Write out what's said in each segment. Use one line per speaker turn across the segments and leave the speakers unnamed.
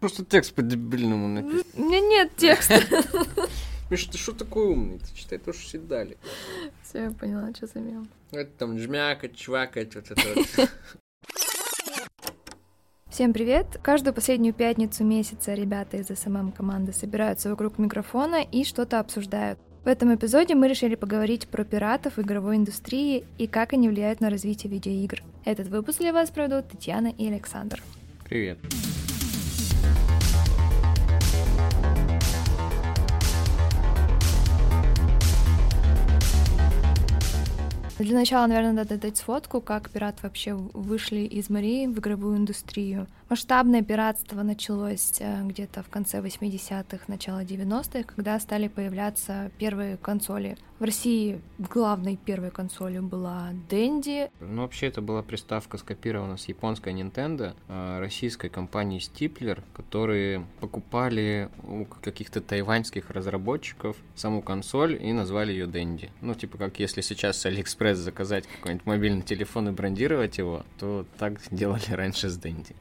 Просто текст по-дебильному написан.
У меня нет текста.
Миша, ты что такой умный? Ты читай то, что все дали.
Все, я поняла, что за мем.
Это там жмякать, чвакать, вот это вот.
Всем привет! Каждую последнюю пятницу месяца ребята из SMM команды собираются вокруг микрофона и что-то обсуждают. В этом эпизоде мы решили поговорить про пиратов в игровой индустрии и как они влияют на развитие видеоигр. Этот выпуск для вас проведут Татьяна и Александр.
Привет.
Для начала, наверное, надо дать сводку, как пираты вообще вышли из морей в игровую индустрию. Масштабное пиратство началось э, где-то в конце 80-х, начало 90-х, когда стали появляться первые консоли. В России главной первой консолью была Dendy.
Ну, вообще, это была приставка скопирована с японской Nintendo, э, российской компании Stipler, которые покупали у каких-то тайваньских разработчиков саму консоль и назвали ее Dendy. Ну, типа, как если сейчас с AliExpress заказать какой-нибудь мобильный телефон и брендировать его, то так делали раньше с Dendy.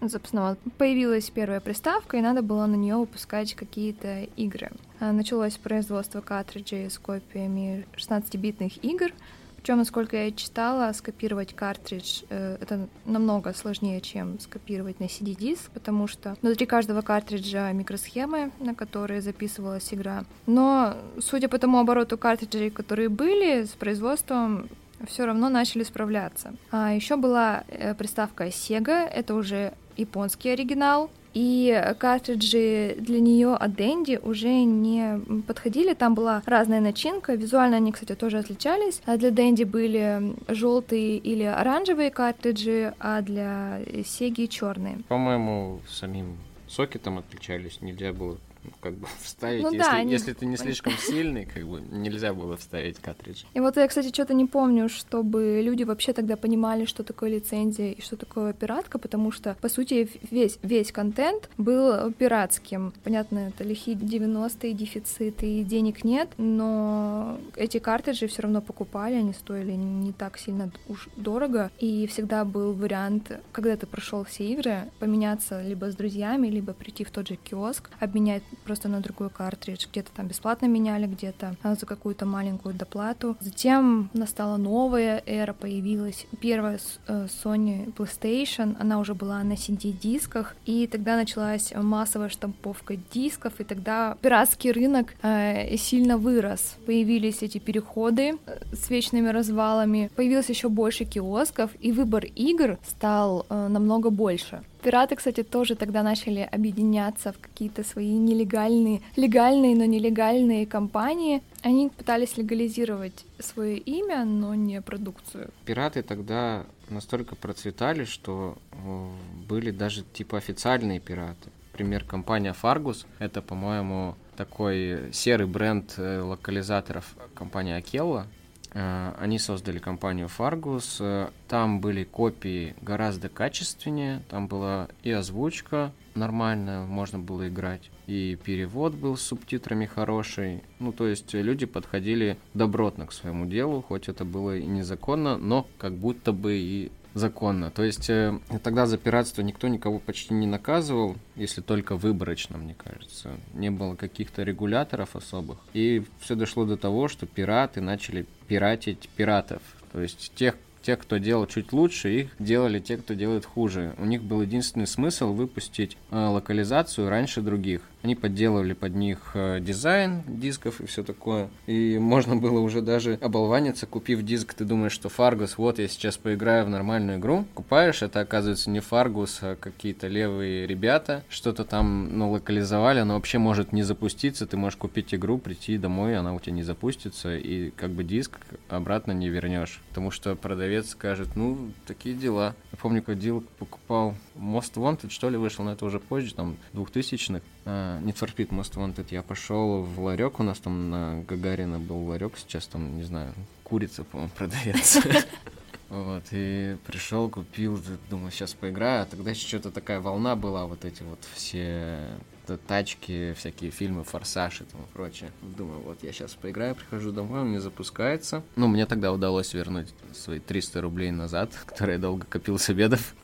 Ну, собственно, вот появилась первая приставка, и надо было на нее выпускать какие-то игры. А, началось производство картриджей с копиями 16-битных игр, причем, насколько я читала, скопировать картридж э, это намного сложнее, чем скопировать на CD-диск, потому что внутри каждого картриджа микросхемы, на которые записывалась игра. Но, судя по тому обороту картриджей, которые были, с производством все равно начали справляться. А еще была э, приставка Sega, это уже японский оригинал, и картриджи для нее от Дэнди уже не подходили. Там была разная начинка. Визуально они, кстати, тоже отличались. А для Дэнди были желтые или оранжевые картриджи, а для Сеги черные.
По-моему, самим сокетом отличались. Нельзя было как бы вставить.
Ну,
если,
да, они...
если ты не слишком сильный, как бы нельзя было вставить картридж.
И вот я, кстати, что-то не помню, чтобы люди вообще тогда понимали, что такое лицензия и что такое пиратка, потому что, по сути, весь, весь контент был пиратским. Понятно, это лихие 90-е, дефициты, и денег нет, но эти картриджи все равно покупали, они стоили не так сильно уж дорого, и всегда был вариант, когда ты прошел все игры, поменяться либо с друзьями, либо прийти в тот же киоск, обменять просто на другой картридж. Где-то там бесплатно меняли, где-то а, за какую-то маленькую доплату. Затем настала новая эра, появилась первая э, Sony PlayStation, она уже была на CD-дисках, и тогда началась массовая штамповка дисков, и тогда пиратский рынок э, сильно вырос. Появились эти переходы э, с вечными развалами, появилось еще больше киосков, и выбор игр стал намного больше. Пираты, кстати, тоже тогда начали объединяться в какие-то свои нелегальные, легальные, но нелегальные компании. Они пытались легализировать свое имя, но не продукцию.
Пираты тогда настолько процветали, что были даже типа официальные пираты. Пример компания Fargus. Это, по-моему, такой серый бренд э, локализаторов компании Акелла. Э, они создали компанию Fargus. Э, там были копии гораздо качественнее. Там была и озвучка нормальная, можно было играть. И перевод был с субтитрами хороший. Ну, то есть люди подходили добротно к своему делу, хоть это было и незаконно, но как будто бы и законно. То есть э, тогда за пиратство никто никого почти не наказывал, если только выборочно, мне кажется. Не было каких-то регуляторов особых. И все дошло до того, что пираты начали пиратить пиратов. То есть тех, тех, кто делал чуть лучше, их делали те, кто делает хуже. У них был единственный смысл выпустить э, локализацию раньше других. Они подделывали под них э, дизайн дисков и все такое. И можно было уже даже оболваниться, купив диск. Ты думаешь, что Фаргус, вот я сейчас поиграю в нормальную игру. Купаешь, это оказывается не Фаргус, а какие-то левые ребята. Что-то там ну, локализовали, оно вообще может не запуститься. Ты можешь купить игру, прийти домой, она у тебя не запустится. И как бы диск обратно не вернешь. Потому что продавец скажет, ну, такие дела. Я помню, когда Дил покупал Most Wanted, что ли, вышел, но это уже позже, там, 2000-х. Need for Speed Most Wanted. Я пошел в ларек, у нас там на Гагарина был ларек, сейчас там, не знаю, курица, по-моему, продается. Вот, и пришел, купил, думаю, сейчас поиграю. А тогда еще что-то такая волна была, вот эти вот все тачки, всякие фильмы, форсаж и тому прочее. Думаю, вот я сейчас поиграю, прихожу домой, он не запускается. Ну, мне тогда удалось вернуть свои 300 рублей назад, которые я долго копил с обедов.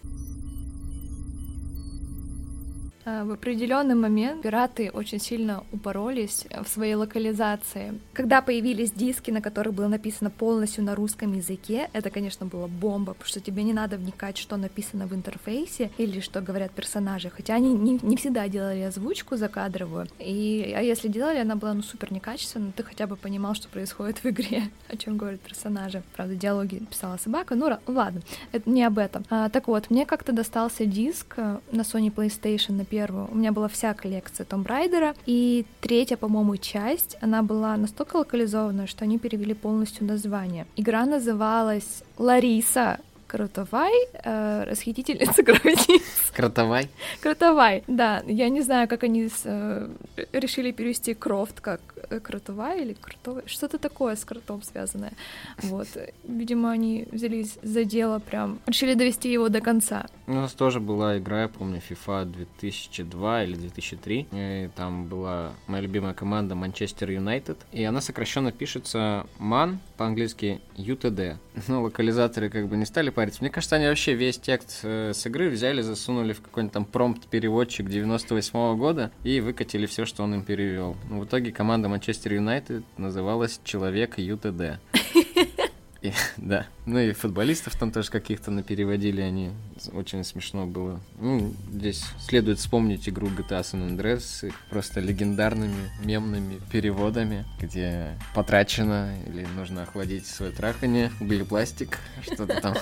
А, в определенный момент пираты очень сильно упоролись в своей локализации. Когда появились диски, на которых было написано полностью на русском языке, это, конечно, была бомба, потому что тебе не надо вникать, что написано в интерфейсе или что говорят персонажи, хотя они не, не всегда делали озвучку закадровую, и, а если делали, она была ну супер некачественная, ты хотя бы понимал, что происходит в игре, о чем говорят персонажи. Правда, диалоги писала собака, ну ладно, это не об этом. А, так вот, мне как-то достался диск э, на Sony PlayStation на первую. У меня была вся коллекция Том Райдера, и третья, по-моему, часть, она была настолько локализованная, что они перевели полностью название. Игра называлась Лариса Крутовай, э, расхитительница гробниц.
Кротовай?
Кротовай, да. Я не знаю, как они с, э, решили перевести Крофт как э, Крутовай или Крутовай. Что-то такое с кротом связанное. Вот. Видимо, они взялись за дело прям, решили довести его до конца.
У нас тоже была игра, я помню, FIFA 2002 или 2003. И там была моя любимая команда Манчестер Юнайтед. И она сокращенно пишется MAN, по-английски UTD. Ну, локализаторы как бы не стали париться. Мне кажется, они вообще весь текст э, с игры взяли, засунули в какой-нибудь там промпт-переводчик 98 -го года и выкатили все, что он им перевел. Ну, в итоге команда Манчестер Юнайтед называлась Человек ЮТД. Да. Ну и футболистов там тоже каких-то напереводили, они очень смешно было. Ну, здесь следует вспомнить игру GTA San Andreas просто легендарными мемными переводами, где потрачено или нужно охладить свое трахание, углепластик, что-то там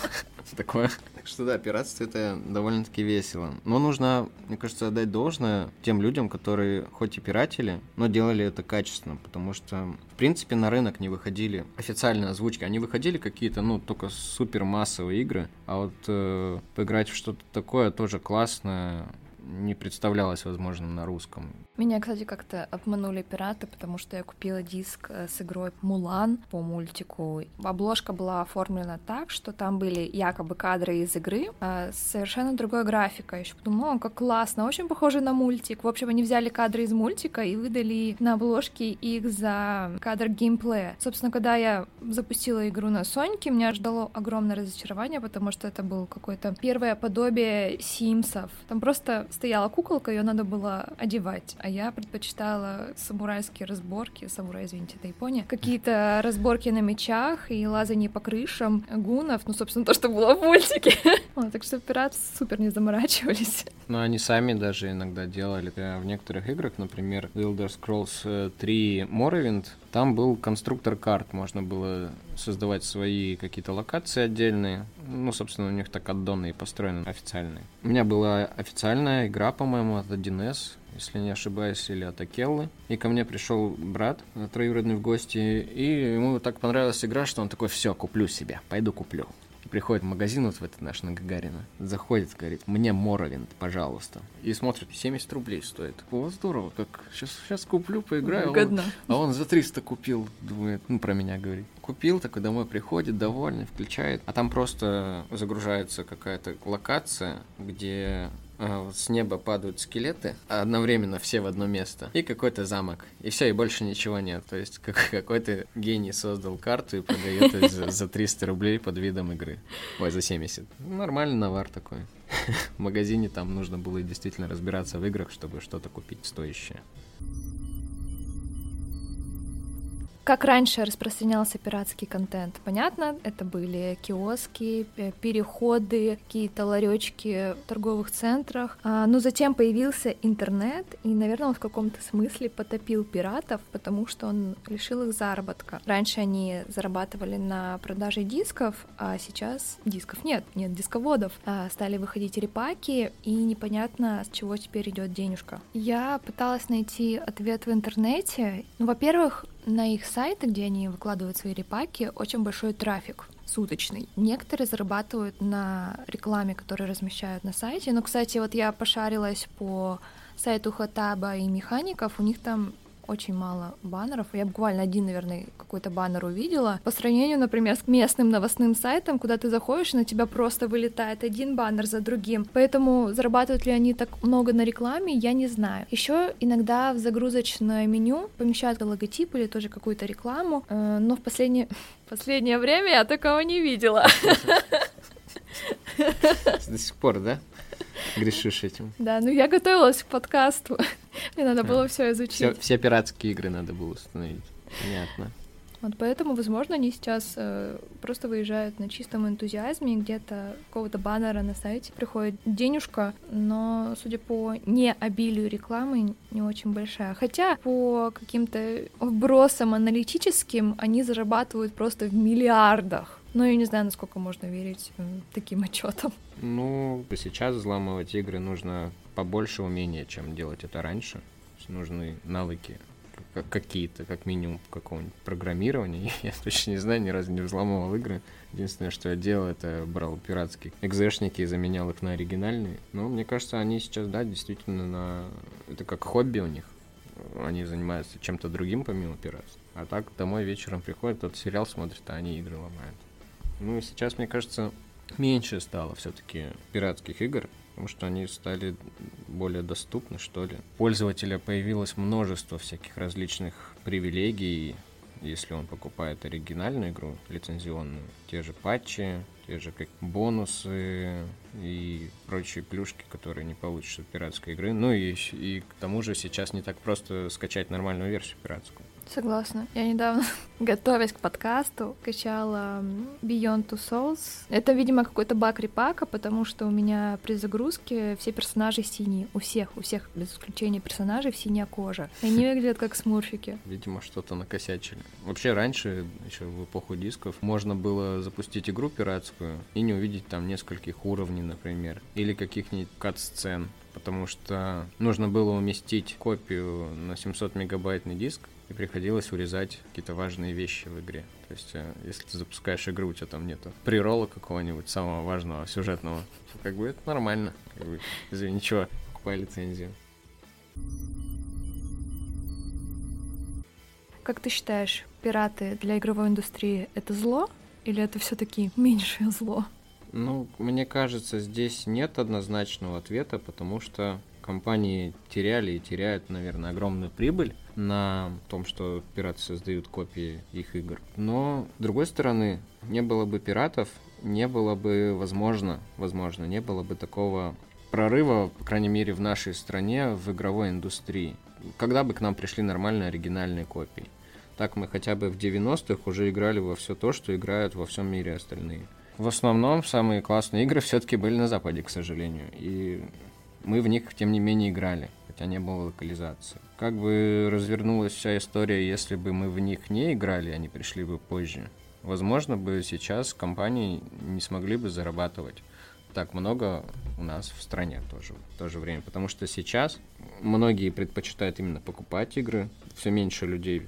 такое. Что да, пиратство это довольно-таки весело. Но нужно, мне кажется, отдать должное тем людям, которые хоть и пиратели, но делали это качественно, потому что, в принципе, на рынок не выходили официальные озвучки. Они выходили какие-то, ну, только супер массовые игры, а вот э, поиграть в что-то такое тоже классное не представлялось возможным на русском.
Меня, кстати, как-то обманули пираты, потому что я купила диск э, с игрой Мулан по мультику. Обложка была оформлена так, что там были якобы кадры из игры, а совершенно другая графика. Я еще подумала, как классно, очень похоже на мультик. В общем, они взяли кадры из мультика и выдали на обложке их за кадр геймплея. Собственно, когда я запустила игру на Соньке, меня ждало огромное разочарование, потому что это был какое-то первое подобие Симсов. Там просто стояла куколка, ее надо было одевать а я предпочитала самурайские разборки, самурай, извините, это Япония, какие-то разборки на мечах и лазание по крышам гунов, ну, собственно, то, что было в мультике. Так что пираты супер не заморачивались.
Ну, они сами даже иногда делали. В некоторых играх, например, Elder Scrolls 3 э, Morrowind, там был конструктор карт, можно было создавать свои какие-то локации отдельные. Ну, собственно, у них так аддоны и построены официальные. У меня была официальная игра, по-моему, от 1С, если не ошибаюсь, или от Акеллы. И ко мне пришел брат э, троюродный в гости, и ему так понравилась игра, что он такой, все, куплю себе, пойду куплю. И приходит в магазин вот в этот наш на Гагарина, заходит, говорит, мне Моровинд, пожалуйста. И смотрит, 70 рублей стоит. О, здорово, как сейчас, сейчас куплю, поиграю. Выгодно. А он, а он за 300 купил, думает, ну, про меня говорит. Купил, такой домой приходит, довольный, включает. А там просто загружается какая-то локация, где с неба падают скелеты, а одновременно все в одно место, и какой-то замок. И все, и больше ничего нет. То есть как, какой-то гений создал карту и продает за, за 300 рублей под видом игры. Ой, за 70. Нормальный навар такой. В магазине там нужно было действительно разбираться в играх, чтобы что-то купить стоящее.
Как раньше распространялся пиратский контент? Понятно, это были киоски, переходы, какие-то ларечки в торговых центрах. А, но затем появился интернет, и, наверное, он в каком-то смысле потопил пиратов, потому что он лишил их заработка. Раньше они зарабатывали на продаже дисков, а сейчас дисков нет, нет дисководов. А, стали выходить репаки, и непонятно, с чего теперь идет денежка. Я пыталась найти ответ в интернете. Ну, во-первых, на их сайты, где они выкладывают свои репаки, очень большой трафик суточный. Некоторые зарабатывают на рекламе, которую размещают на сайте. Но, кстати, вот я пошарилась по сайту Хатаба и механиков, у них там очень мало баннеров. Я буквально один, наверное, какой-то баннер увидела. По сравнению, например, с местным новостным сайтом, куда ты заходишь, и на тебя просто вылетает один баннер за другим. Поэтому зарабатывают ли они так много на рекламе, я не знаю. Еще иногда в загрузочное меню помещают логотип или тоже какую-то рекламу, э, но в последнее, последнее время я такого не видела.
До сих пор, да? грешишь этим.
Да, ну я готовилась к подкасту. Мне надо было все изучить. Все,
все пиратские игры надо было установить. Понятно.
Вот поэтому, возможно, они сейчас э, просто выезжают на чистом энтузиазме, где-то какого-то баннера на сайте приходит денежка, но, судя по необилию рекламы, не очень большая. Хотя по каким-то вбросам аналитическим они зарабатывают просто в миллиардах. Но я не знаю, насколько можно верить э, таким отчетам.
Ну, сейчас взламывать игры нужно побольше умения, чем делать это раньше. Нужны навыки какие-то, как минимум, какого-нибудь программирования. Я точно не знаю, ни разу не взломывал игры. Единственное, что я делал, это брал пиратские экзешники и заменял их на оригинальные. Но мне кажется, они сейчас, да, действительно на... Это как хобби у них. Они занимаются чем-то другим помимо пиратства. А так домой вечером приходят, тот сериал смотрит, а они игры ломают. Ну и сейчас, мне кажется, меньше стало все-таки пиратских игр потому что они стали более доступны, что ли. У пользователя появилось множество всяких различных привилегий, если он покупает оригинальную игру, лицензионную, те же патчи, те же как бонусы и прочие плюшки, которые не получишь от пиратской игры. Ну и, и к тому же сейчас не так просто скачать нормальную версию пиратскую.
Согласна. Я недавно, готовясь к подкасту, качала Beyond Two Souls. Это, видимо, какой-то баг репака, потому что у меня при загрузке все персонажи синие. У всех, у всех, без исключения персонажей, в синяя кожа. Они выглядят как смурфики.
Видимо, что-то накосячили. Вообще, раньше, еще в эпоху дисков, можно было запустить игру пиратскую и не увидеть там нескольких уровней, например, или каких-нибудь кат-сцен потому что нужно было уместить копию на 700 мегабайтный диск, и приходилось урезать какие-то важные вещи в игре. То есть, э, если ты запускаешь игру, у тебя там нету прирола какого-нибудь самого важного сюжетного, как бы это нормально. Как бы, извини, ничего, покупай лицензию.
Как ты считаешь, пираты для игровой индустрии это зло или это все-таки меньшее зло?
Ну, мне кажется, здесь нет однозначного ответа, потому что компании теряли и теряют, наверное, огромную прибыль на том, что пираты создают копии их игр. Но, с другой стороны, не было бы пиратов, не было бы, возможно, возможно, не было бы такого прорыва, по крайней мере, в нашей стране в игровой индустрии. Когда бы к нам пришли нормальные оригинальные копии. Так мы хотя бы в 90-х уже играли во все то, что играют во всем мире остальные. В основном самые классные игры все-таки были на Западе, к сожалению. И мы в них, тем не менее, играли, хотя не было локализации. Как бы развернулась вся история, если бы мы в них не играли, они пришли бы позже. Возможно бы сейчас компании не смогли бы зарабатывать так много у нас в стране тоже в то же время. Потому что сейчас многие предпочитают именно покупать игры, все меньше людей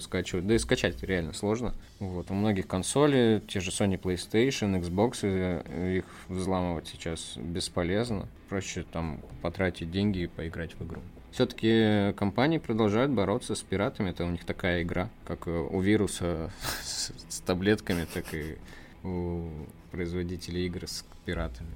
скачивать. Да и скачать реально сложно. Вот. У многих консоли, те же Sony PlayStation, Xbox, э, их взламывать сейчас бесполезно. Проще там потратить деньги и поиграть в игру. Все-таки компании продолжают бороться с пиратами. Это у них такая игра, как у вируса с таблетками, так и у производителей игр с пиратами.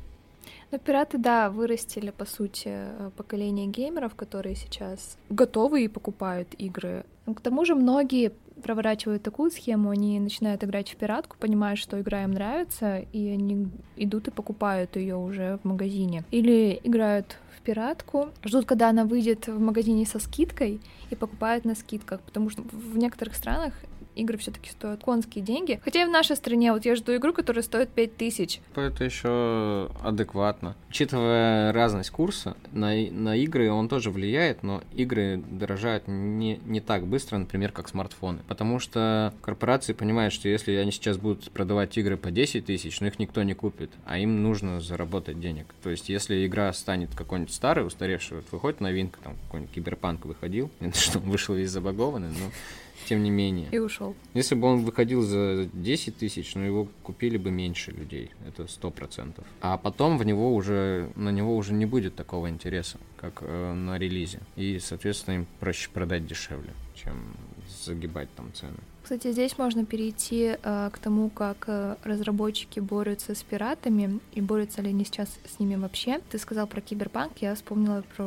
Ну, пираты, да, вырастили, по сути, э, поколение геймеров, которые сейчас готовы и покупают игры. Но к тому же многие проворачивают такую схему, они начинают играть в пиратку, понимая, что игра им нравится, и они идут и покупают ее уже в магазине. Или играют в пиратку, ждут, когда она выйдет в магазине со скидкой, и покупают на скидках, потому что в некоторых странах игры все-таки стоят конские деньги. Хотя и в нашей стране вот я жду игру, которая стоит 5000.
Это еще адекватно. Учитывая разность курса, на, на игры он тоже влияет, но игры дорожают не, не так быстро, например, как смартфоны. Потому что корпорации понимают, что если они сейчас будут продавать игры по 10 тысяч, но их никто не купит, а им нужно заработать денег. То есть, если игра станет какой-нибудь старой, устаревшей, вот выходит новинка, там какой-нибудь киберпанк выходил, что, вышел весь забагованный, но тем не менее.
И ушел.
Если бы он выходил за 10 тысяч, но его купили бы меньше людей, это сто процентов. А потом в него уже, на него уже не будет такого интереса, как э, на релизе. И, соответственно, им проще продать дешевле, чем загибать там цены.
Кстати, здесь можно перейти э, к тому, как э, разработчики борются с пиратами и борются ли они сейчас с ними вообще. Ты сказал про Киберпанк, я вспомнила про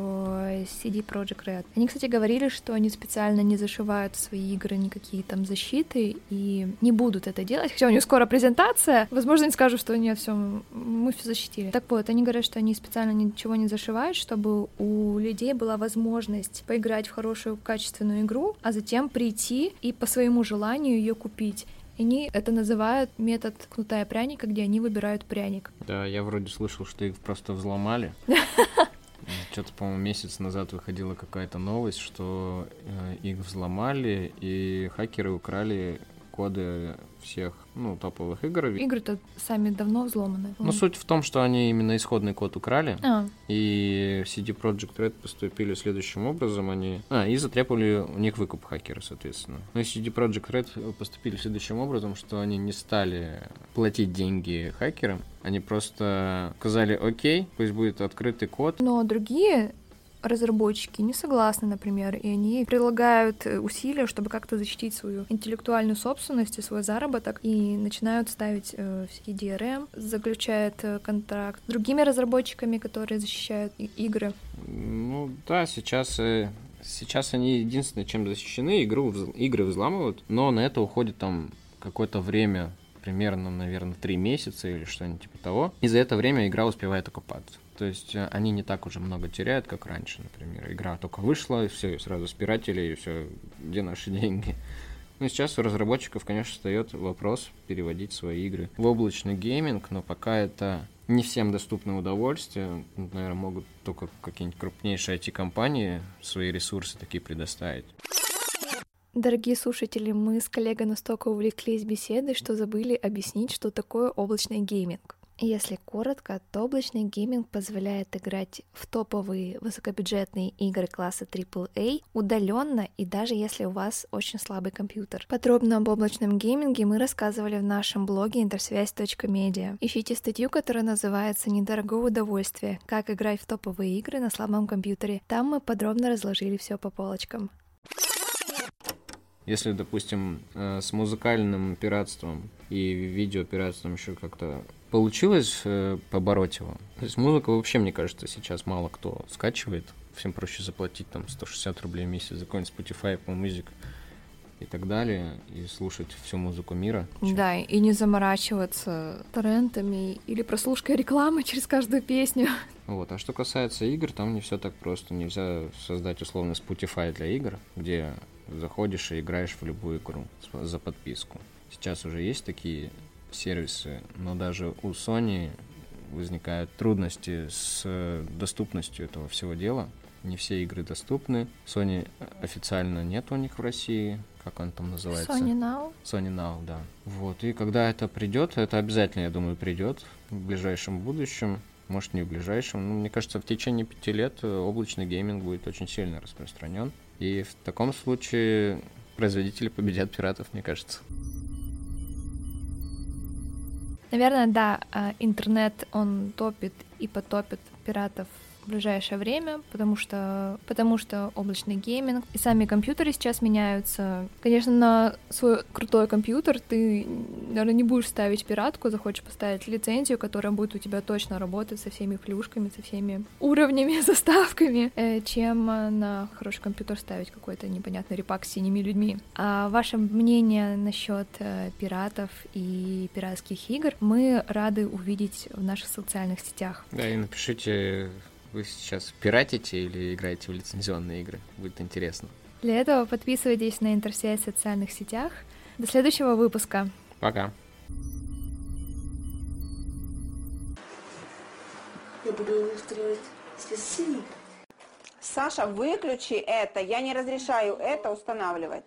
CD Projekt Red. Они, кстати, говорили, что они специально не зашивают в свои игры никакие там защиты и не будут это делать, хотя у них скоро презентация. Возможно, они скажут, что нет, все, мы все защитили. Так вот, они говорят, что они специально ничего не зашивают, чтобы у людей была возможность поиграть в хорошую качественную игру, а затем прийти и по своему желанию желанию ее купить. Они это называют метод кнутая пряника, где они выбирают пряник.
Да, я вроде слышал, что их просто взломали. Что-то, по-моему, месяц назад выходила какая-то новость, что э, их взломали, и хакеры украли коды всех, ну, топовых игр.
Игры-то сами давно взломаны.
Ну, суть в том, что они именно исходный код украли, а. и CD Projekt Red поступили следующим образом, они... А, и затребовали у них выкуп хакера, соответственно. Ну, и CD Projekt Red поступили следующим образом, что они не стали платить деньги хакерам, они просто сказали, окей, пусть будет открытый код.
Но другие разработчики не согласны, например, и они прилагают э, усилия, чтобы как-то защитить свою интеллектуальную собственность и свой заработок, и начинают ставить э, всякие DRM, заключают э, контракт с другими разработчиками, которые защищают игры.
Ну да, сейчас э, сейчас они единственное, чем защищены, игру, игры взламывают, но на это уходит там какое-то время, примерно, наверное, три месяца или что-нибудь типа того. И за это время игра успевает окупаться. То есть э, они не так уже много теряют, как раньше, например. Игра только вышла, и все, и сразу спиратели, и все, где наши деньги. Ну, сейчас у разработчиков, конечно, встает вопрос переводить свои игры в облачный гейминг, но пока это не всем доступное удовольствие. Наверное, могут только какие-нибудь крупнейшие IT-компании свои ресурсы такие предоставить.
Дорогие слушатели, мы с коллегой настолько увлеклись беседой, что забыли объяснить, что такое облачный гейминг. Если коротко, то облачный гейминг позволяет играть в топовые высокобюджетные игры класса AAA удаленно и даже если у вас очень слабый компьютер. Подробно об облачном гейминге мы рассказывали в нашем блоге интерсвязь.медиа. Ищите статью, которая называется «Недорогое удовольствие. Как играть в топовые игры на слабом компьютере». Там мы подробно разложили все по полочкам.
Если, допустим, э, с музыкальным пиратством и видеопиратством еще как-то получилось э, побороть его. То есть музыку вообще, мне кажется, сейчас мало кто скачивает. Всем проще заплатить там 160 рублей в месяц за какой-нибудь Spotify, Apple Music и так далее, и слушать всю музыку мира.
Да, и не заморачиваться торрентами или прослушкой рекламы через каждую песню.
Вот. А что касается игр, там не все так просто. Нельзя создать условно Spotify для игр, где заходишь и играешь в любую игру за подписку. Сейчас уже есть такие сервисы, но даже у Sony возникают трудности с доступностью этого всего дела. Не все игры доступны. Sony официально нет у них в России. Как он там называется?
Sony Now.
Sony Now, да. Вот. И когда это придет, это обязательно, я думаю, придет в ближайшем будущем. Может, не в ближайшем. Но мне кажется, в течение пяти лет облачный гейминг будет очень сильно распространен. И в таком случае производители победят пиратов, мне кажется.
Наверное, да, а, интернет, он топит и потопит пиратов ближайшее время, потому что, потому что облачный гейминг и сами компьютеры сейчас меняются. Конечно, на свой крутой компьютер ты, наверное, не будешь ставить пиратку, захочешь поставить лицензию, которая будет у тебя точно работать со всеми плюшками, со всеми уровнями, заставками, э, чем на хороший компьютер ставить какой-то непонятный репак с синими людьми. А ваше мнение насчет э, пиратов и пиратских игр мы рады увидеть в наших социальных сетях.
Да, и напишите вы сейчас пиратите или играете в лицензионные игры? Будет интересно.
Для этого подписывайтесь на интерсвязь в социальных сетях. До следующего выпуска.
Пока.
Я буду устраивать Саша, выключи это. Я не разрешаю это устанавливать.